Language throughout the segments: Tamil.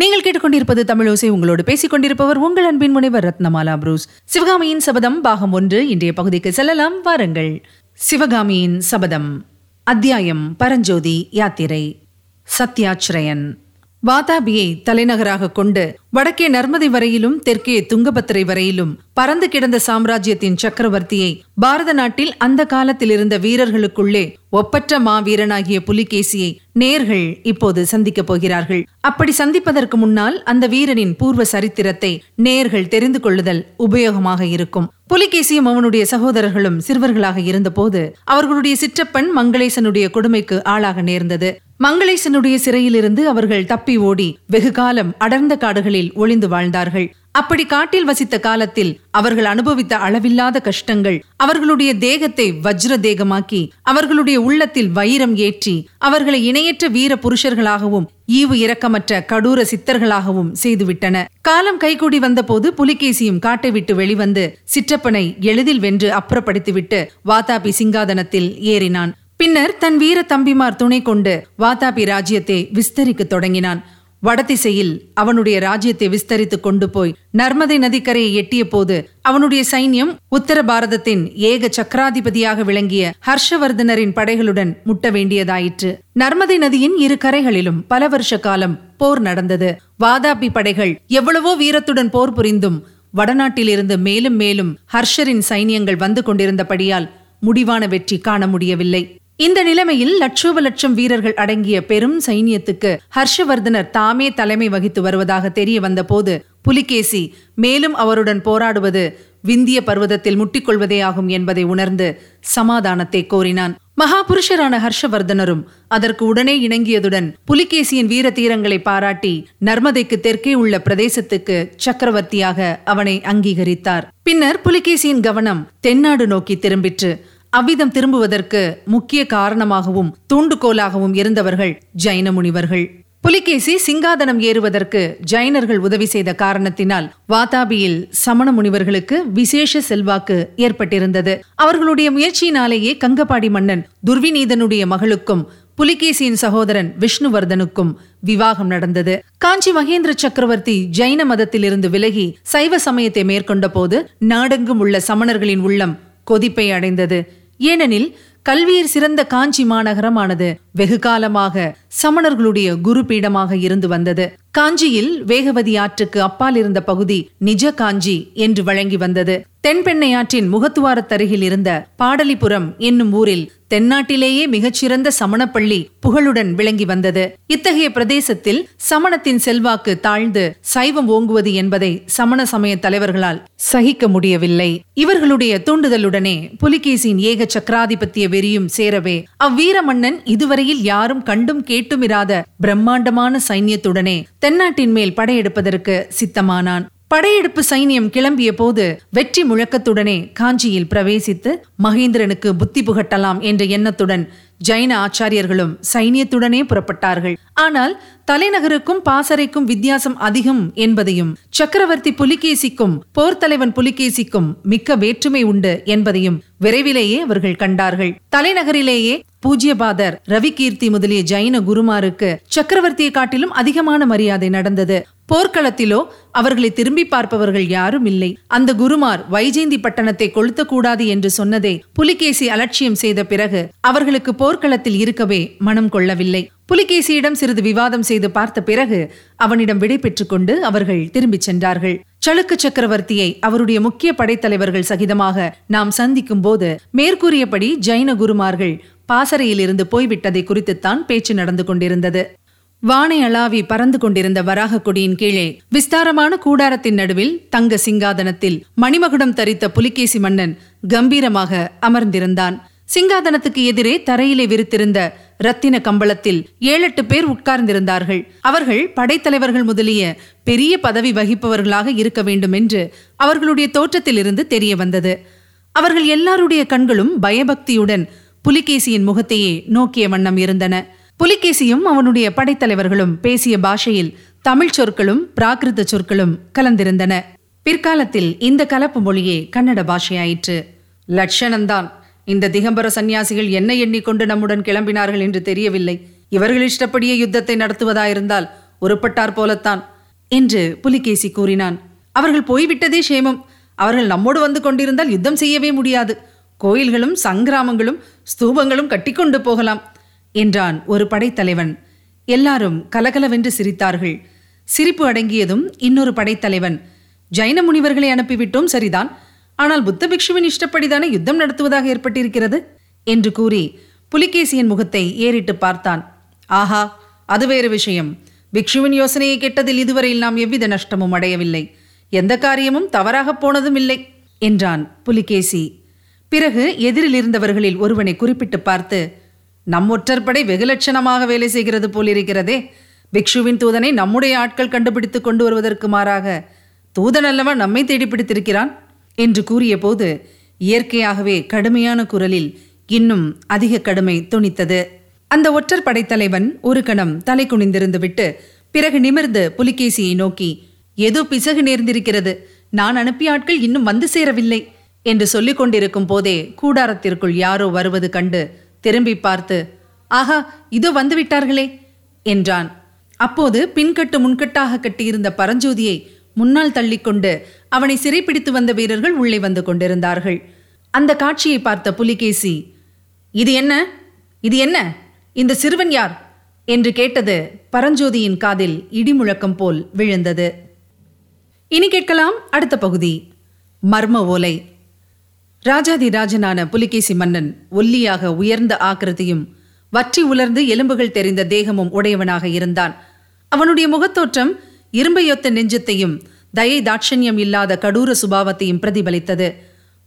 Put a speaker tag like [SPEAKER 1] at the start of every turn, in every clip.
[SPEAKER 1] நீங்கள் கேட்டுக்கொண்டிருப்பது தமிழோசை உங்களோடு பேசிக் கொண்டிருப்பவர் உங்கள் அன்பின் முனைவர் ரத்னமாலா புரூஸ். சிவகாமியின் சபதம் பாகம் ஒன்று இன்றைய பகுதிக்கு செல்லலாம் வாருங்கள். சிவகாமியின் சபதம் அத்தியாயம் பரஞ்சோதி யாத்திரை. சத்யாச்சிரயன். வாதாபியை தலைநகராக கொண்டு வடக்கே நர்மதை வரையிலும் தெற்கே துங்கபத்திரை வரையிலும் பறந்து கிடந்த சாம்ராஜ்யத்தின் சக்கரவர்த்தியை பாரத நாட்டில் அந்த காலத்தில் இருந்த வீரர்களுக்குள்ளே ஒப்பற்ற மாவீரனாகிய புலிகேசியை நேர்கள் இப்போது சந்திக்கப் போகிறார்கள். அப்படி சந்திப்பதற்கு முன்னால் அந்த வீரனின் பூர்வ சரித்திரத்தை நேர்கள் தெரிந்து கொள்ளுதல் உபயோகமாக இருக்கும். புலிகேசியும் அவனுடைய சகோதரர்களும் சிறுவர்களாக இருந்தபோது அவர்களுடைய சிற்றப்பன் மங்களேசனுடைய கொடுமைக்கு ஆளாக நேர்ந்தது. மங்களேசனுடைய சிறையிலிருந்து அவர்கள் தப்பி ஓடி வெகு காலம் அடர்ந்த காடுகளில் ஒளிந்து வாழ்ந்தார்கள். அப்படி காட்டில் வசித்த காலத்தில் அவர்கள் அனுபவித்த அளவில்லாத கஷ்டங்கள் அவர்களுடைய தேகத்தை வஜ்ர தேகமாக்கி அவர்களுடைய உள்ளத்தில் வைரம் ஏற்றி அவர்களை இணையற்ற வீர புருஷர்களாகவும் ஈவு இரக்கமற்ற கடூர சித்தர்களாகவும் செய்துவிட்டன. காலம் கைகூடி வந்தபோது புலிகேசியும் காட்டை விட்டு வெளிவந்து சிற்றப்பனை எளிதில் வென்று அப்புறப்படுத்திவிட்டு வாதாபி சிங்காதனத்தில் ஏறினான். பின்னர் தன் வீர தம்பிமார் துணை கொண்டு வாதாபி ராஜ்யத்தை விஸ்தரிக்கத் தொடங்கினான். வடதிசையில் அவனுடைய ராஜ்யத்தை விஸ்தரித்து கொண்டு போய் நர்மதை நதிக்கரையை எட்டிய போது அவனுடைய சைன்யம் உத்தர பாரதத்தின் ஏக சக்கராதிபதியாக விளங்கிய ஹர்ஷவர்தனரின் படைகளுடன் முட்ட வேண்டியதாயிற்று. நர்மதை நதியின் இரு கரைகளிலும் பல வருஷ காலம் போர் நடந்தது. வாதாபி படைகள் எவ்வளவோ வீரத்துடன் போர் புரிந்தும் வடநாட்டிலிருந்து மேலும் மேலும் ஹர்ஷரின் சைனியங்கள் வந்து கொண்டிருந்தபடியால் முடிவான வெற்றி காண முடியவில்லை. இந்த நிலைமையில் லட்சோப லட்சம் வீரர்கள் அடங்கிய பெரும் சைனியத்துக்கு ஹர்ஷவர்தனர் தாமே தலைமை வகித்து வருவதாக தெரிய வந்தபோது புலிகேசி மேலும் அவருடன் போராடுவது விந்திய பர்வதத்தில் முட்டிக்கொள்வதே ஆகும் என்பதை உணர்ந்து சமாதானத்தை கோரினான். மகாபுருஷரான ஹர்ஷவர்தனரும் அதற்கு உடனே இணங்கியதுடன் புலிகேசியின் வீர தீரங்களை பாராட்டி நர்மதைக்கு தெற்கே உள்ள பிரதேசத்துக்கு சக்கரவர்த்தியாக அவனை அங்கீகரித்தார். பின்னர் புலிகேசியின் கவனம் தென்னாடு நோக்கி திரும்பிற்று. அவ்விதம் திரும்புவதற்கு முக்கிய காரணமாகவும் தூண்டுகோலாகவும் இருந்தவர்கள் ஜைன முனிவர்கள் புலிகேசி சிங்காதனம் ஏறுவதற்கு ஜைனர்கள் உதவி செய்த காரணத்தினால் வாதாபியில் சமண முனிவர்களுக்கு விசேஷ செல்வாக்கு ஏற்பட்டிருந்தது. அவர்களுடைய முயற்சியினாலேயே கங்கபாடி மன்னன் துர்விநீதனுடைய மகளுக்கும் புலிகேசியின் சகோதரன் விஷ்ணுவர்தனுக்கும் விவாகம் நடந்தது. காஞ்சி மகேந்திர சக்கரவர்த்தி ஜைன மதத்திலிருந்து விலகி சைவ சமயத்தை மேற்கொண்ட போது நாடெங்கும் உள்ள சமணர்களின் உள்ளம் கொதிப்பை அடைந்தது. ஏனெனில் கல்வியில் சிறந்த காஞ்சி மாநகரமானது வெகு காலமாக சமணர்களுடைய குரு பீடமாக இருந்து வந்தது. காஞ்சியில் வேகவதி ஆற்றுக்கு அப்பால் இருந்த பகுதி நிஜ காஞ்சி என்று வழங்கி வந்தது. தென்பெண்ணை ஆற்றின் முகத்துவாரத்தருகில் இருந்த பாடலிபுரம் என்னும் ஊரில் தென்னாட்டிலேயே மிகச்சிறந்த சமணப்பள்ளி புகழுடன் விளங்கி வந்தது. இத்தகைய பிரதேசத்தில் சமணத்தின் செல்வாக்கு தாழ்ந்து சைவம் ஓங்குவது என்பதை சமண சமய தலைவர்களால் சகிக்க முடியவில்லை. இவர்களுடைய தூண்டுதலுடனே புலிகேசியின் ஏக சக்கராதிபத்திய வெறியும் சேரவே அவ்வீர மன்னன் இதுவரையில் யாரும் கண்டும் கேட்டுமிராத பிரம்மாண்டமான சைன்யத்துடனே தென்னாட்டின் மேல் படையெடுப்பதற்கு சித்தமானான். படையெடுப்பு சைனியம் கிளம்பிய போது வெற்றி முழக்கத்துடனே காஞ்சியில் பிரவேசித்து மகேந்திரனுக்கு புத்தி புகட்டலாம் என்ற எண்ணத்துடன் ஜைன ஆச்சாரியர்களும் சைனியத்துடனே புறப்பட்டார்கள். ஆனால் தலைநகருக்கும் பாசறைக்கும் வித்தியாசம் அதிகம் என்பதையும் சக்கரவர்த்தி புலிகேசிக்கும் போர்த்தலைவன் புலிகேசிக்கும் மிக்க வேற்றுமை உண்டு என்பதையும் விரைவிலேயே அவர்கள் கண்டார்கள். தலைநகரிலேயே பூஜ்யபாதர் ரவிகீர்த்தி முதலிய ஜைன குருமாருக்கு சக்கரவர்த்தியை காட்டிலும் அதிகமான மரியாதை நடந்தது. போர்க்களத்திலோ அவர்களை திரும்பி பார்ப்பவர்கள் யாரும் இல்லை. அந்த குருமார் வைஜெயந்தி பட்டணத்தை கொளுத்தக்கூடாது என்று சொன்னதை புலிகேசி அலட்சியம் செய்த பிறகு அவர்களுக்கு போர்க்களத்தில் இருக்கவே மனம் கொள்ளவில்லை. புலிகேசியிடம் சிறிது விவாதம் செய்து பார்த்த பிறகு அவனிடம் விடை கொண்டு அவர்கள் திரும்பிச் சென்றார்கள். சளுக்க சக்கரவர்த்தியை அவருடைய முக்கிய படைத்தலைவர்கள் சகிதமாக நாம் சந்திக்கும் போது மேற்கூறியபடி ஜைன குருமார்கள் பாசறையில் இருந்து போய்விட்டதை குறித்துத்தான் பேச்சு நடந்து கொண்டிருந்தது. வானை அளாவி பறந்து கொண்டிருந்த வராக கொடியின் கீழே விஸ்தாரமான கூடாரத்தின் நடுவில் தங்க சிங்காதனத்தில் மணிமகுடம் தரித்த புலிகேசி மன்னன் கம்பீரமாக அமர்ந்திருந்தான். சிங்காதனத்துக்கு எதிரே தரையிலே விரித்திருந்த ரத்தின கம்பளத்தில் ஏழெட்டு பேர் உட்கார்ந்திருந்தார்கள். அவர்கள் படைத்தலைவர்கள் முதலிய பெரிய பதவி வகிப்பவர்களாக இருக்க வேண்டும் என்று அவர்களுடைய தோற்றத்திலிருந்து தெரிய வந்தது அவர்கள் எல்லாருடைய கண்களும் பயபக்தியுடன் புலிகேசியின் முகத்தையே நோக்கிய வண்ணம் இருந்தன. புலிகேசியும் அவனுடைய படைத்தலைவர்களும் பேசிய பாஷையில் தமிழ் சொற்களும் பிராகிருத சொற்களும் கலந்திருந்தன. பிற்காலத்தில் இந்த கலப்பு மொழியே கன்னட பாஷையாயிற்று. லட்சணம்தான் இந்த திகம்பர சந்நியாசிகள் என்ன எண்ணிக்கொண்டு நம்முடன் கிளம்பினார்கள் என்று தெரியவில்லை. இவர்கள் இஷ்டப்படியே யுத்தத்தை நடத்துவதாயிருந்தால் உருப்பட்டார் போலத்தான் என்று புலிகேசி கூறினான். அவர்கள் போய்விட்டதே சேமம் அவர்கள் நம்மோடு வந்து கொண்டிருந்தால் யுத்தம் செய்யவே முடியாது. கோயில்களும் சங்கிராமங்களும் ஸ்தூபங்களும் கட்டிக்கொண்டு போகலாம் என்றான் ஒரு படைத்தலைவன். எல்லாரும் கலகலவென்று சிரித்தார்கள். சிரிப்பு அடங்கியதும் இன்னொரு படைத்தலைவன் ஜைன முனிவர்களை அனுப்பிவிட்டோம் சரிதான். ஆனால் புத்த பிக்ஷுவின் இஷ்டப்படிதானே யுத்தம் நடத்துவதாக ஏற்பட்டிருக்கிறது? என்று கூறி புலிகேசியின் முகத்தை ஏறிட்டு பார்த்தான். ஆஹா அது வேறு விஷயம். பிக்ஷுவின் யோசனையை கேட்டதில் இதுவரையில் நாம் எவ்வித நஷ்டமும் அடையவில்லை. எந்த காரியமும் தவறாகப் போனதும் இல்லை என்றான் புலிகேசி. பிறகு எதிரில் இருந்தவர்களில் ஒருவனை குறிப்பிட்டு பார்த்து நம் ஒற்றற்படை வெகுலட்சணமாக வேலை செய்கிறது போலிருக்கிறதே. பிக்ஷுவின் தூதனை நம்முடைய ஆட்கள் கண்டுபிடித்து கொண்டு வருவதற்கு மாறாக தூதன் அல்லவா நம்மை தேடி பிடித்திருக்கிறான்? என்று கூறியபோது இயற்கையாகவே கடுமையான குரலில் இன்னும் அதிக கடுமை துணித்தது அந்த ஒற்றர் படைத்தலைவன் ஒரு கணம் தலை குனிந்திருந்து விட்டு பிறகு நிமிர்ந்து புலிகேசியை நோக்கி ஏதோ பிசகு நேர்ந்திருக்கிறது. நான் அனுப்பிய ஆட்கள் இன்னும் வந்து சேரவில்லை. என்று சொல்லிக் கொண்டிருக்கும் போதே கூடாரத்திற்குள் யாரோ வருவது கண்டு திரும்பி பார்த்து ஆஹா இதோ வந்து விட்டார்களே என்றான். அப்போது பின்கட்டு முன்கட்டாக கட்டியிருந்த பரஞ்சோதியை முன்னால் தள்ளிக்கொண்டு அவனை சிறைப்பிடித்து வந்த வீரர்கள் உள்ளே வந்து கொண்டிருந்தார்கள். அந்த காட்சியை பார்த்த புலிகேசி இது என்ன? இது என்ன? இந்த சிறுவன் யார்? என்று கேட்டது பரஞ்சோதியின் காதில் இடிமுழக்கம் போல் விழுந்தது. இனி கேட்கலாம் அடுத்த பகுதி மர்ம ஓலை. ராஜாதி ராஜனான புலிகேசி மன்னன் ஒல்லியாக உயர்ந்த ஆக்கிருதியும் வற்றி உலர்ந்து எலும்புகள் தெரிந்த தேகமும் உடையவனாக இருந்தான். அவனுடைய முகத்தோற்றம் இரும்பையொத்த நெஞ்சத்தையும் தயை தாட்சண்யம் இல்லாத கடூர சுபாவத்தையும் பிரதிபலித்தது.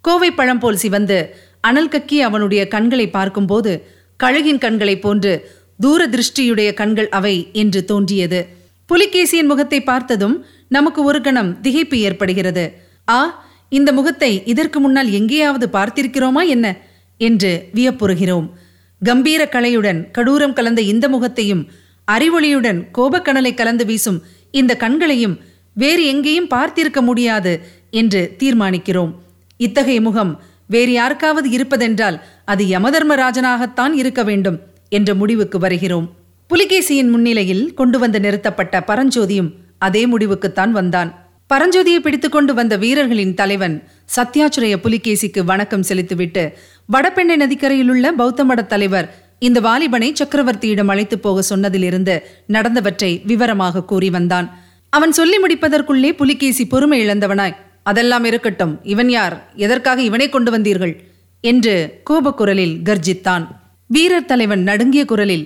[SPEAKER 1] கோவை பழம் போல் சிவந்து அனல் கக்கி அவனுடைய கண்களை பார்க்கும்போது கழுகின் கண்களைப் போன்று தூர திருஷ்டியுடைய கண்கள் அவை என்று தோன்றியது. புலிகேசியின் முகத்தை பார்த்ததும் நமக்கு ஒரு கணம் திகைப்பு ஏற்படுகிறது. ஆ இந்த முகத்தை இதற்கு முன்னால் எங்கேயாவது பார்த்திருக்கிறோமா என்ன? என்று வியப்புறுகிறோம். கம்பீர கலையுடன் கடூரம் கலந்த இந்த முகத்தையும் அறிவொளியுடன் கோபக்கணலை கலந்து வீசும் இந்த கண்களையும் வேறு எங்கேயும் பார்த்திருக்க முடியாது என்று தீர்மானிக்கிறோம். இத்தகைய முகம் வேறு யாருக்காவது இருப்பதென்றால் அது யமதர்மராஜனாகத்தான் இருக்க வேண்டும் என்ற முடிவுக்கு வருகிறோம். புலிகேசியின் முன்னிலையில் கொண்டு வந்து நிறுத்தப்பட்ட பரஞ்சோதியும் அதே முடிவுக்குத்தான் வந்தான். பரஞ்சோதியை பிடித்துக்கொண்டு வந்த வீரர்களின் தலைவன் சத்யாச்சுரைய புலிகேசிக்கு வணக்கம் செலுத்திவிட்டு வடபெண்ணை நதிக்கரையிலுள்ள பௌத்த மட தலைவர் இந்த வாலிபனை சக்கரவர்த்தியிடம் அழைத்து போக சொன்னதிலிருந்து நடந்தவற்றை விவரமாக கூறி வந்தான். அவன் சொல்லி முடிப்பதற்குள்ளே புலிகேசி பொறுமை இழந்தவனாய் அதெல்லாம் இருக்கட்டும் இவன் யார்? எதற்காக இவனை கொண்டு வந்தீர்கள்? என்று கோபக்குரலில் கர்ஜித்தான். வீரர் தலைவன் நடுங்கிய குரலில்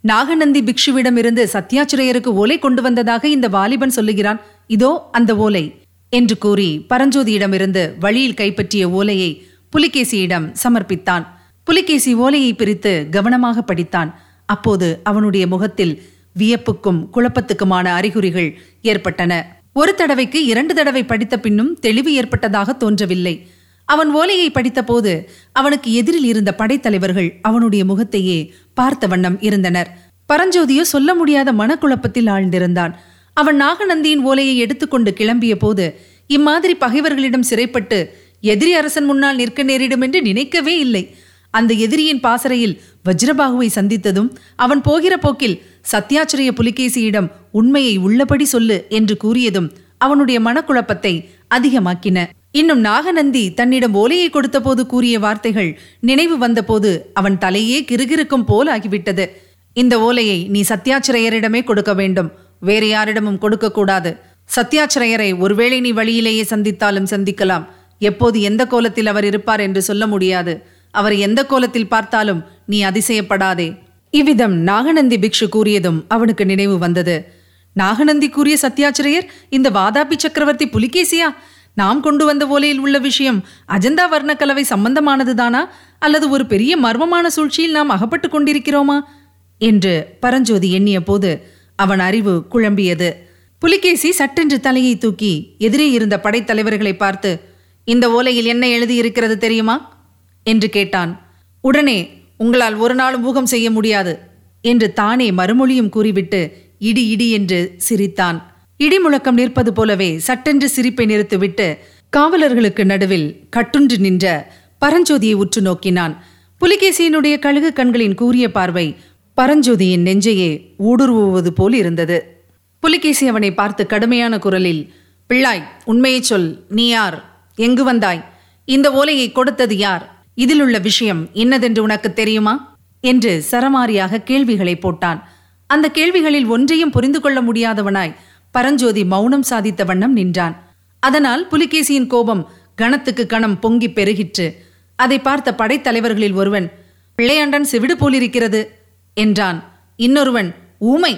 [SPEAKER 1] நாகநந்தி பிக்ஷுவிடமிருந்து சத்யாச்சிரையருக்கு ஓலை கொண்டு வந்ததாக இந்த வாலிபன் சொல்லுகிறான். இதோ அந்த ஓலை என்று கூறி பரஞ்சோதியிடமிருந்து வழியில் கைப்பற்றிய ஓலையை புலிகேசியிடம் சமர்ப்பித்தான். புலிகேசி ஓலையை பிரித்து கவனமாக படித்தான். அப்போது அவனுடைய முகத்தில் வியப்புக்கும் குழப்பத்துக்குமான அறிகுறிகள் ஏற்பட்டன. ஒரு தடவைக்கு இரண்டு தடவை படித்த பின்னும் தெளிவு ஏற்பட்டதாக தோன்றவில்லை. அவன் ஓலையை படித்தபோது அவனுக்கு எதிரில் இருந்த படைத்தலைவர்கள் அவனுடைய முகத்தையே பார்த்த வண்ணம் இருந்தனர். பரஞ்சோதியோ சொல்ல முடியாத மனக்குழப்பத்தில் ஆழ்ந்திருந்தான். அவன் நாகநந்தியின் ஓலையை எடுத்துக்கொண்டு கிளம்பிய போது இம்மாதிரி பகைவர்களிடம் சிறைப்பட்டு எதிரி அரசன் முன்னால் நிற்க நேரிடும் என்று நினைக்கவே இல்லை. அந்த எதிரியின் பாசறையில் வஜ்ரபாகுவை சந்தித்ததும் அவன் போகிற போக்கில் சத்யாச்சிரிய புலிகேசியிடம் உண்மையை உள்ளபடி சொல்லு என்று கூறியதும் அவனுடைய மனக்குழப்பத்தை அதிகமாக்கின. இன்னும் நாகநந்தி தன்னிடம் ஓலையை கொடுத்தபோது கூறிய வார்த்தைகள் நினைவு வந்தபோது அவன் தலையே கிறுகிறுக்கும் போல் ஆகிவிட்டது. இந்த ஓலையை நீ சத்யாச்சிரையரிடமே கொடுக்க வேண்டும். வேறு யாரிடமும் கொடுக்கக்கூடாது. சத்யாச்சிரையரை ஒருவேளை நீ வழியிலேயே சந்தித்தாலும் சந்திக்கலாம். எப்போது எந்த கோலத்தில் அவர் இருப்பார் என்று சொல்ல முடியாது. அவர் எந்த கோலத்தில் பார்த்தாலும் நீ அதிசயப்படாதே. இவ்விதம் நாகநந்தி பிக்ஷு கூறியதும் அவனுக்கு நினைவு வந்தது. நாகநந்தி கூறிய சத்யாச்சிரையர் இந்த வாதாபி சக்கரவர்த்தி புலிகேசியா? நாம் கொண்டு வந்த ஓலையில் உள்ள விஷயம் அஜந்தா வர்ணக்கலவை சம்பந்தமானதுதானா? அல்லது ஒரு பெரிய மர்மமான சூழ்ச்சியில் நாம் அகப்பட்டு கொண்டிருக்கிறோமா? என்று பரஞ்சோதி எண்ணிய போது அவன் அறிவு குழம்பியது. புலிகேசி சட்டென்று தலையை தூக்கி எதிரே இருந்த படைத்தலைவர்களை பார்த்து இந்த ஓலையில் என்ன எழுதியிருக்கிறது தெரியுமா? என்று கேட்டான். உடனே உங்களால் ஒரு நாளும் ஊகம் செய்ய முடியாது என்று தானே மறுமொழியும் கூறிவிட்டு இடி இடி என்று சிரித்தான். இடி முழக்கம் நிற்பது போலவே சட்டென்று சிரிப்பை நிறுத்திவிட்டு காவலர்களுக்கு நடுவில் கட்டுன்று நின்ற பரஞ்சோதியை உற்று நோக்கினான். புலிகேசியினுடைய கழுகு கண்களின் கூறிய பார்வை பரஞ்சோதியின் நெஞ்சையே ஊடுருவுவது போல் இருந்தது. புலிகேசி அவனை பார்த்து கடுமையான குரலில் பிள்ளாய் உண்மையை சொல் நீ யார்? எங்கு வந்தாய்? இந்த ஓலையை கொடுத்தது யார்? இதிலுள்ள விஷயம் என்னதென்று உனக்கு தெரியுமா? என்று சரமாரியாக கேள்விகளை போட்டான். அந்த கேள்விகளில் ஒன்றையும் புரிந்து கொள்ள முடியாதவனாய் பரஞ்சோதி மௌனம் சாதித்த வண்ணம் நின்றான். அதனால் புலிகேசியின் கோபம் கணத்துக்கு கணம் பொங்கி பெருகிற்று. அதை பார்த்த படைத்தலைவர்களில் ஒருவன் பிள்ளையாண்டன் செவிடு போலிருக்கிறது. என்றான். இன்னொருவன் ஊமை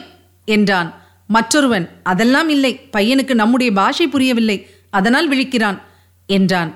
[SPEAKER 1] என்றான். மற்றொருவன் அதெல்லாம் இல்லை. பையனுக்கு நம்முடைய பாஷை புரியவில்லை. அதனால் விழிக்கிறான் என்றான்.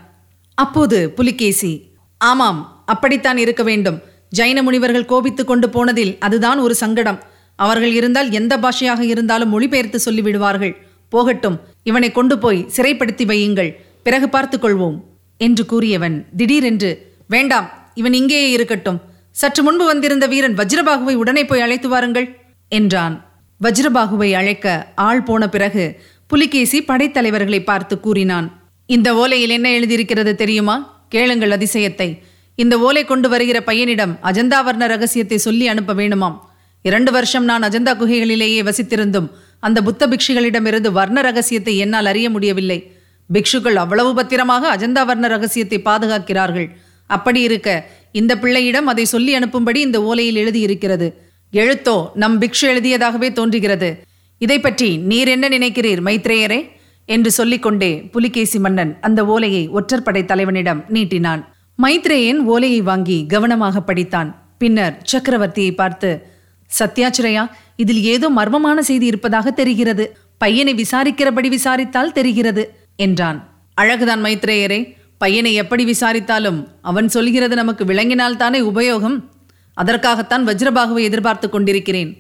[SPEAKER 1] அப்போது புலிகேசி ஆமாம் அப்படித்தான் இருக்க வேண்டும். ஜைன முனிவர்கள் கோபித்துக் கொண்டு போனதில் அதுதான் ஒரு சங்கடம். அவர்கள் இருந்தால் எந்த பாஷையாக இருந்தாலும் மொழிபெயர்த்து சொல்லிவிடுவார்கள். போகட்டும் இவனை கொண்டு போய் சிறைப்படுத்தி வையுங்கள். பிறகு பார்த்துக் கொள்வோம் என்று கூறியவன் திடீரென்று வேண்டாம் இவன் இங்கேயே இருக்கட்டும். சற்று முன்பு வந்திருந்த வீரன் வஜ்ரபாகுவை உடனே போய் அழைத்து வாருங்கள் என்றான். வஜ்ரபாகுவை அழைக்க ஆள் போன பிறகு புலிகேசி படைத்தலைவர்களை பார்த்து கூறினான் இந்த ஓலையில் என்ன எழுதியிருக்கிறது தெரியுமா? கேளுங்கள் அதிசயத்தை. இந்த ஓலை கொண்டு வருகிற பையனிடம் அஜந்தாவர்ண ரகசியத்தை சொல்லி அனுப்ப வேணுமாம். இரண்டு வருஷம் நான் அஜந்தா குகைகளிலேயே வசித்திருந்தும் அந்த புத்த பிக்ஷுகளிடமிருந்து வர்ண ரகசியத்தை என்னால் அறிய முடியவில்லை. பிக்ஷுக்கள் அவ்வளவு பத்திரமாக அஜந்தா வர்ண ரகசியத்தை பாதுகாக்கிறார்கள். அப்படி இருக்க இந்த பிள்ளையிடம் அதை சொல்லி அனுப்பும்படி இந்த ஓலையில் எழுதியிருக்கிறது. எழுத்தோ நம் பிக்ஷு எழுதியதாகவே தோன்றுகிறது. இதை பற்றி நீர் என்ன நினைக்கிறீர் மைத்ரேயரே? என்று சொல்லிக்கொண்டே புலிகேசி மன்னன் அந்த ஓலையை ஒற்றற்படை தலைவனிடம் நீட்டினான். மைத்ரேயன் ஓலையை வாங்கி கவனமாக படித்தான். பின்னர் சக்கரவர்த்தியை பார்த்து சத்யாச்சிரயா இதில் ஏதோ மர்மமான செய்தி இருப்பதாக தெரிகிறது. பையனை விசாரிக்கிறபடி விசாரித்தால் தெரிகிறது என்றான். அழகுதான் மைத்ரேயரே. பையனை எப்படி விசாரித்தாலும் அவன் சொல்கிறது நமக்கு விளங்கினால் தானே உபயோகம்? அதற்காகத்தான் வஜ்ரபாகுவை எதிர்பார்த்து கொண்டிருக்கிறேன்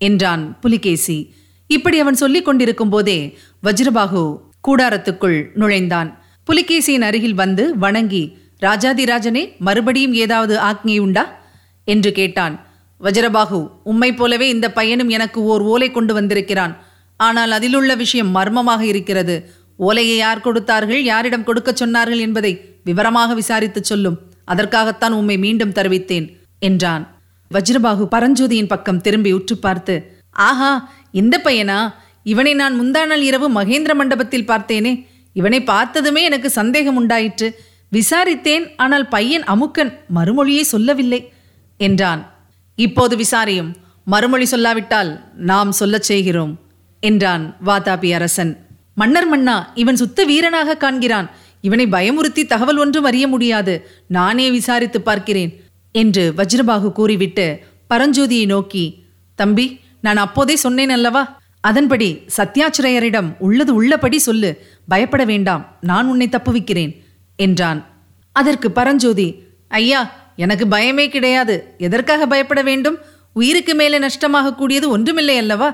[SPEAKER 1] என்றான் புலிகேசி. இப்படி அவன் சொல்லிக் கொண்டிருக்கும் போதே வஜ்ரபாகு கூடாரத்துக்குள் நுழைந்தான். புலிகேசியின் அருகில் வந்து வணங்கி ராஜாதிராஜனே மறுபடியும் ஏதாவது ஆக்ஞை உண்டா? என்று கேட்டான். வஜ்ரபாகு உம்மை போலவே இந்த பையனும் எனக்கு ஓர் ஓலை கொண்டு வந்திருக்கிறான். ஆனால் அதிலுள்ள விஷயம் மர்மமாக இருக்கிறது. ஓலையை யார் கொடுத்தார்கள் யாரிடம் கொடுக்கச் சொன்னார்கள் என்பதை விவரமாக விசாரித்துச் சொல்லும். அதற்காகத்தான் உம்மை மீண்டும் தெரிவித்தேன் என்றான். வஜ்ரபாகு பரஞ்சோதியின் பக்கம் திரும்பி உற்று பார்த்து ஆஹா இந்த பையனா? இவனை நான் முந்தானால் இரவு மகேந்திர மண்டபத்தில் பார்த்தேனே. இவனை பார்த்ததுமே எனக்கு சந்தேகம் உண்டாயிற்று. விசாரித்தேன் ஆனால் பையன் அமுக்கன் மறுமொழியை சொல்லவில்லை என்றான். இப்போது விசாரியும். மறுமொழி சொல்லாவிட்டால் நாம் சொல்லச் செய்கிறோம் என்றான் வாதாபி அரசன். மன்னர் மன்னா இவன் சுத்த வீரனாக காண்கிறான். இவனை பயமுறுத்தி தகவல் ஒன்றும் அறிய முடியாது. நானே விசாரித்து பார்க்கிறேன் என்று வஜ்ரபாகு கூறிவிட்டு பரஞ்சோதியை நோக்கி தம்பி நான் அப்போதே சொன்னேன் அல்லவா? அதன்படி சத்யாச்சிரையரிடம் உள்ளது உள்ளபடி சொல்லு. பயப்பட வேண்டாம். நான் உன்னை தப்புவிக்கிறேன் என்றான். அதற்கு பரஞ்சோதி ஐயா எனக்கு பயமே கிடையாது. எதற்காக பயப்பட வேண்டும்? உயிருக்கு மேலே நஷ்டமாக கூடியது ஒன்றுமில்லை அல்லவா?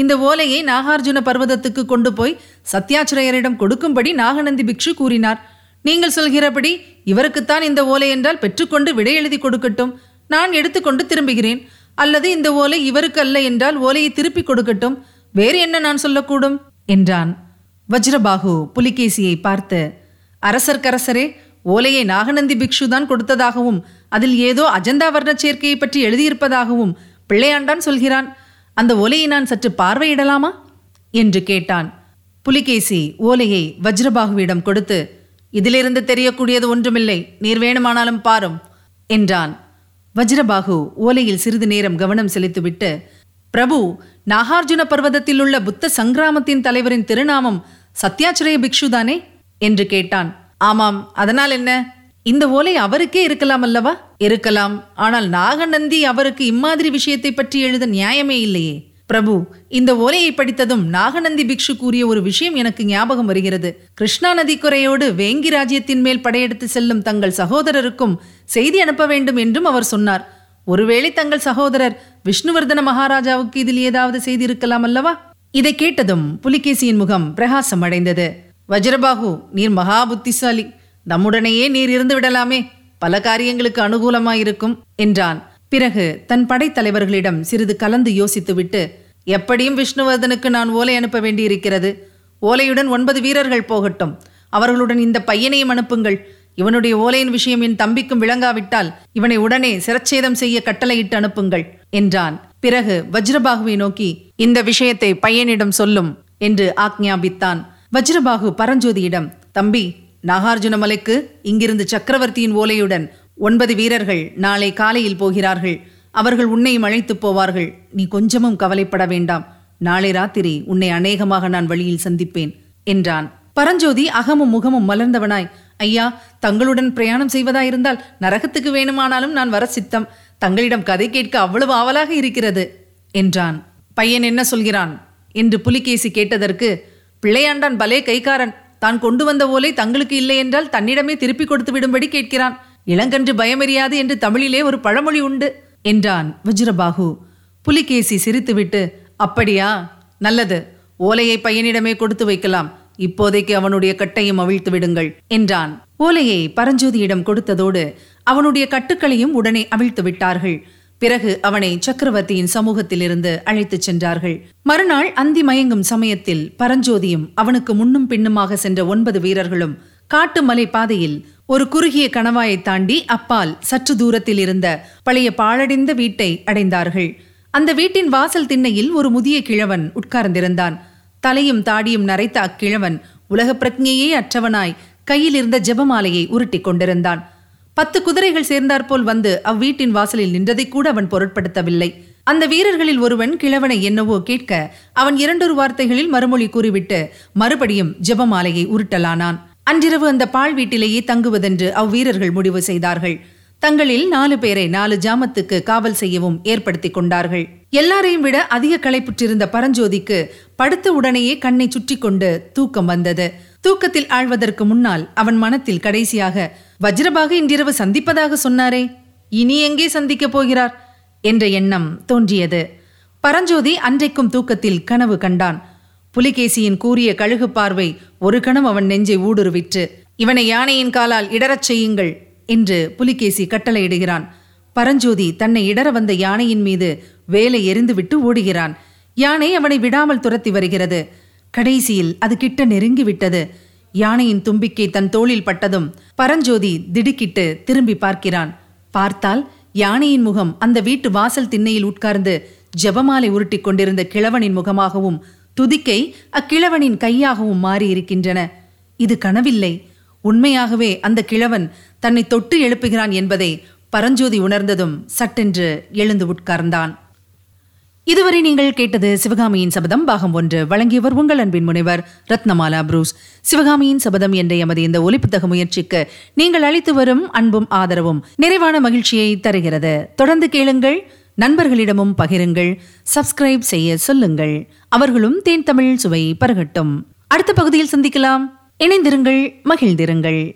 [SPEAKER 1] இந்த ஓலையை நாகார்ஜுன பர்வதத்துக்கு கொண்டு போய் சத்யாச்சிரையரிடம் கொடுக்கும்படி நாகநந்தி பிக்ஷு கூறினார். நீங்கள் சொல்கிறபடி இவருக்குத்தான் இந்த ஓலை என்றால் பெற்றுக்கொண்டு விடை எழுதி கொடுக்கட்டும். நான் எடுத்துக்கொண்டு திரும்புகிறேன். அல்லது இந்த ஓலை இவருக்கு அல்ல என்றால் ஓலையை திருப்பி கொடுக்கட்டும். வேறு என்ன நான் சொல்லக்கூடும்? என்றான். வஜ்ரபாகு புலிகேசியை பார்த்து அரசர்க்கரசரே ஓலையை நாகநந்தி பிக்ஷு தான் கொடுத்ததாகவும் அதில் ஏதோ அஜந்தா வர்ண சேர்க்கையை பற்றி எழுதியிருப்பதாகவும் பிள்ளையாண்டான் சொல்கிறான். அந்த ஓலையை நான் சற்று பார்வையிடலாமா? என்று கேட்டான். புலிகேசி ஓலையை வஜ்ரபாகுவிடம் கொடுத்து இதிலிருந்து தெரியக்கூடியது ஒன்றுமில்லை. நீர் வேணுமானாலும் பாரும் என்றான். வஜ்ரபாகு ஓலையில் சிறிது நேரம் கவனம் செலுத்திவிட்டு பிரபு நாகார்ஜுன பர்வதத்தில் உள்ள புத்த சங்கிராமத்தின் தலைவரின் திருநாமம் சத்யாச்சிரய பிக்ஷுதானே என்று கேட்டான். ஆமாம். அதனால் என்ன? இந்த ஓலை அவருக்கே இருக்கலாம் அல்லவா? இருக்கலாம். ஆனால் நாகநந்தி அவருக்கு இம்மாதிரி விஷயத்தை பற்றி எழுத நியாயமே இல்லையே. பிரபு இந்த ஓலையை படித்ததும் நாகநந்தி பிக்ஷு கூறிய ஒரு விஷயம் எனக்கு ஞாபகம் வருகிறது. கிருஷ்ணா நதிக்குறையோடு வேங்கி ராஜ்யத்தின் மேல் படையெடுத்து செல்லும் தங்கள் சகோதரருக்கும் செய்தி அனுப்ப வேண்டும் என்றும் அவர் சொன்னார். ஒருவேளை தங்கள் சகோதரர் விஷ்ணுவர்தன மகாராஜாவுக்கு இதில் ஏதாவது செய்தி இருக்கலாம் அல்லவா? இதை கேட்டதும் புலிகேசியின் முகம் பிரகாசம் அடைந்தது. வஜ்ரபாகு நீர் மகா புத்திசாலி நம்முடனேயே நீர் இருந்து விடலாமே. பல காரியங்களுக்கு அனுகூலமாயிருக்கும் என்றான். பிறகு தன் படைத்தலைவர்களிடம் சிறிது கலந்து யோசித்துவிட்டு எப்படியும் விஷ்ணுவர்தனுக்கு நான் ஓலை அனுப்ப வேண்டியிருக்கிறது. ஓலையுடன் ஒன்பது வீரர்கள் போகட்டும். அவர்களுடன் இந்த பையனையும் அனுப்புங்கள். இவனுடைய ஓலையின் விஷயம் என் தம்பிக்கும் விளங்காவிட்டால் இவனை உடனே சிரச்சேதம் செய்ய கட்டளையிட்டு அனுப்புங்கள் என்றான். பிறகு வஜ்ரபாகுவை நோக்கி இந்த விஷயத்தை பையனிடம் சொல்லும் என்று ஆக்ஞாபித்தான். வஜ்ரபாகு பரஞ்சோதியிடம் தம்பி நாகார்ஜுன மலைக்கு இங்கிருந்து சக்கரவர்த்தியின் ஓலையுடன் ஒன்பது வீரர்கள் நாளை காலையில் போகிறார்கள். அவர்கள் உன்னையும் அழைத்துப் போவார்கள். நீ கொஞ்சமும் கவலைப்பட வேண்டாம். நாளை ராத்திரி உன்னை அநேகமாக நான் வழியில் சந்திப்பேன் என்றான். பரஞ்சோதி அகமும் முகமும் மலர்ந்தவனாய் ஐயா தங்களுடன் பிரயாணம் செய்வதாயிருந்தால் நரகத்துக்கு வேணுமானாலும் நான் வர சித்தம். தங்களிடம் கதை கேட்க அவ்வளவு ஆவலாக இருக்கிறது என்றான். பையன் என்ன சொல்கிறான்? என்று புலிகேசி கேட்டதற்கு பிள்ளையாண்டான் பலே கைக்காரன் தான் கொண்டு வந்த ஓலை தங்களுக்கு இல்லை என்றால் தன்னிடமே திருப்பி கொடுத்து விடும்படி கேட்கிறான். இளங்கன்று பயமறியாது என்று தமிழிலே ஒரு பழமொழி உண்டு என்றான் வஜ்ரபாகு புலிகேசி சிரித்துவிட்டு அப்படியா? நல்லது. ஓலையை பையனிடமே கொடுத்து வைக்கலாம். இப்போதைக்கு அவனுடைய கட்டையும் அவிழ்த்து விடுங்கள் என்றான். ஓலையை பரஞ்சோதியிடம் கொடுத்ததோடு அவனுடைய கட்டுக்களையும் உடனே அவிழ்த்து விட்டார்கள். பிறகு அவனை சக்கரவர்த்தியின் சமூகத்திலிருந்து அழைத்துச் சென்றார்கள். மறுநாள் அந்தி மயங்கும் சமயத்தில் பரஞ்சோதியும் அவனுக்கு முன்னும் பின்னுமாக சென்ற ஒன்பது வீரர்களும் காட்டு மலை பாதையில் ஒரு குறுகிய கணவாயை தாண்டி அப்பால் சற்று தூரத்தில் இருந்த பழைய பாழடைந்த வீட்டை அடைந்தார்கள். அந்த வீட்டின் வாசல் திண்ணையில் ஒரு முதிய கிழவன் உட்கார்ந்திருந்தான். தலையும் தாடியும் நரைத்த அக்கிழவன் உலக பிரக்ஞையே அற்றவனாய் கையில் இருந்த ஜெபமாலையை உருட்டிக் கொண்டிருந்தான். பத்து குதிரைகள் சேர்ந்தாற்போல் வந்து அவ்வீட்டின் வாசலில் நின்றதை கூட அவன் பொருட்படுத்தவில்லை. அந்த வீரர்களில் ஒருவன் கிழவனை என்னவோ கேட்க அவன் இரண்டொரு வார்த்தைகளில் மறுமொழி கூறிவிட்டு மறுபடியும் ஜெபமாலையை உருட்டலானான். அன்றிரவு அந்த பால் வீட்டிலேயே தங்குவதென்று அவ்வீரர்கள் முடிவு செய்தார்கள். தங்களில் நாலு பேரை நாலு ஜாமத்துக்கு காவல் செய்யவும் ஏற்படுத்தி கொண்டார்கள். எல்லாரையும் விட அதிக களைப்புற்றிருந்த பரஞ்சோதிக்கு படுத்த உடனேயே கண்ணை சுற்றி கொண்டு தூக்கம் வந்தது. தூக்கத்தில் ஆழ்வதற்கு முன்னால் அவன் மனத்தில் கடைசியாக வஜ்ரபாக இன்றிரவு சந்திப்பதாக சொன்னாரே இனி எங்கே சந்திக்கப் போகிறார்? என்ற எண்ணம் தோன்றியது. பரஞ்சோதி அன்றைக்கும் தூக்கத்தில் கனவு கண்டான். புலிகேசியின் கூறிய கழுகு பார்வை ஒரு கணம் அவன் நெஞ்சை ஊடுருவிற்று இவனை யானையின் காலால் இடறச் செய்யுங்கள் என்று புலிகேசி கட்டளையிடுகிறான். பரஞ்சோதி தன்னை இடற வந்த யானையின் மீது வேலை எரிந்துவிட்டு ஓடுகிறான். யானை அவனை விடாமல் துரத்தி வருகிறது. கடைசியில் அது கிட்ட நெருங்கி விட்டது யானையின் தும்பிக்கை தன் தோளில் பட்டதும் பரஞ்சோதி திடுக்கிட்டு திரும்பி பார்க்கிறான். பார்த்தால் யானையின் முகம் அந்த வீட்டு வாசல் திண்ணையில் உட்கார்ந்து ஜெபமாலை உருட்டிக் கொண்டிருந்த கிழவனின் முகமாகவும் துதிக்கை அக்கிழவனின் கையாகவும் மாறியிருக்கின்றன. இது கனவில்லை. உண்மையாகவே அந்த கிழவன் தன்னை தொட்டு எழுப்புகிறான் என்பதை பரஞ்சோதி உணர்ந்ததும் சட்டென்று எழுந்து உட்கார்ந்தான். இதுவரை நீங்கள் கேட்டது சிவகாமியின் சபதம் பாகம் ஒன்று. வழங்கியவர் உங்கள் அன்பின் முனைவர் ரத்னமாலா புரூஸ். சிவகாமியின் சபதம் என்ற எமது இந்த ஒலிப்புத்தக முயற்சிக்கு நீங்கள் அளித்து வரும் அன்பும் ஆதரவும் நிறைவான மகிழ்ச்சியை தருகிறது. தொடர்ந்து கேளுங்கள் நண்பர்களிடமும் பகிருங்கள் சப்ஸ்கிரைப் செய்ய சொல்லுங்கள். அவர்களும் தேன் தமிழ் சுவை பருகட்டும். அடுத்த பகுதியில் சந்திக்கலாம். இணைந்திருங்கள் மகிழ்ந்திருங்கள்.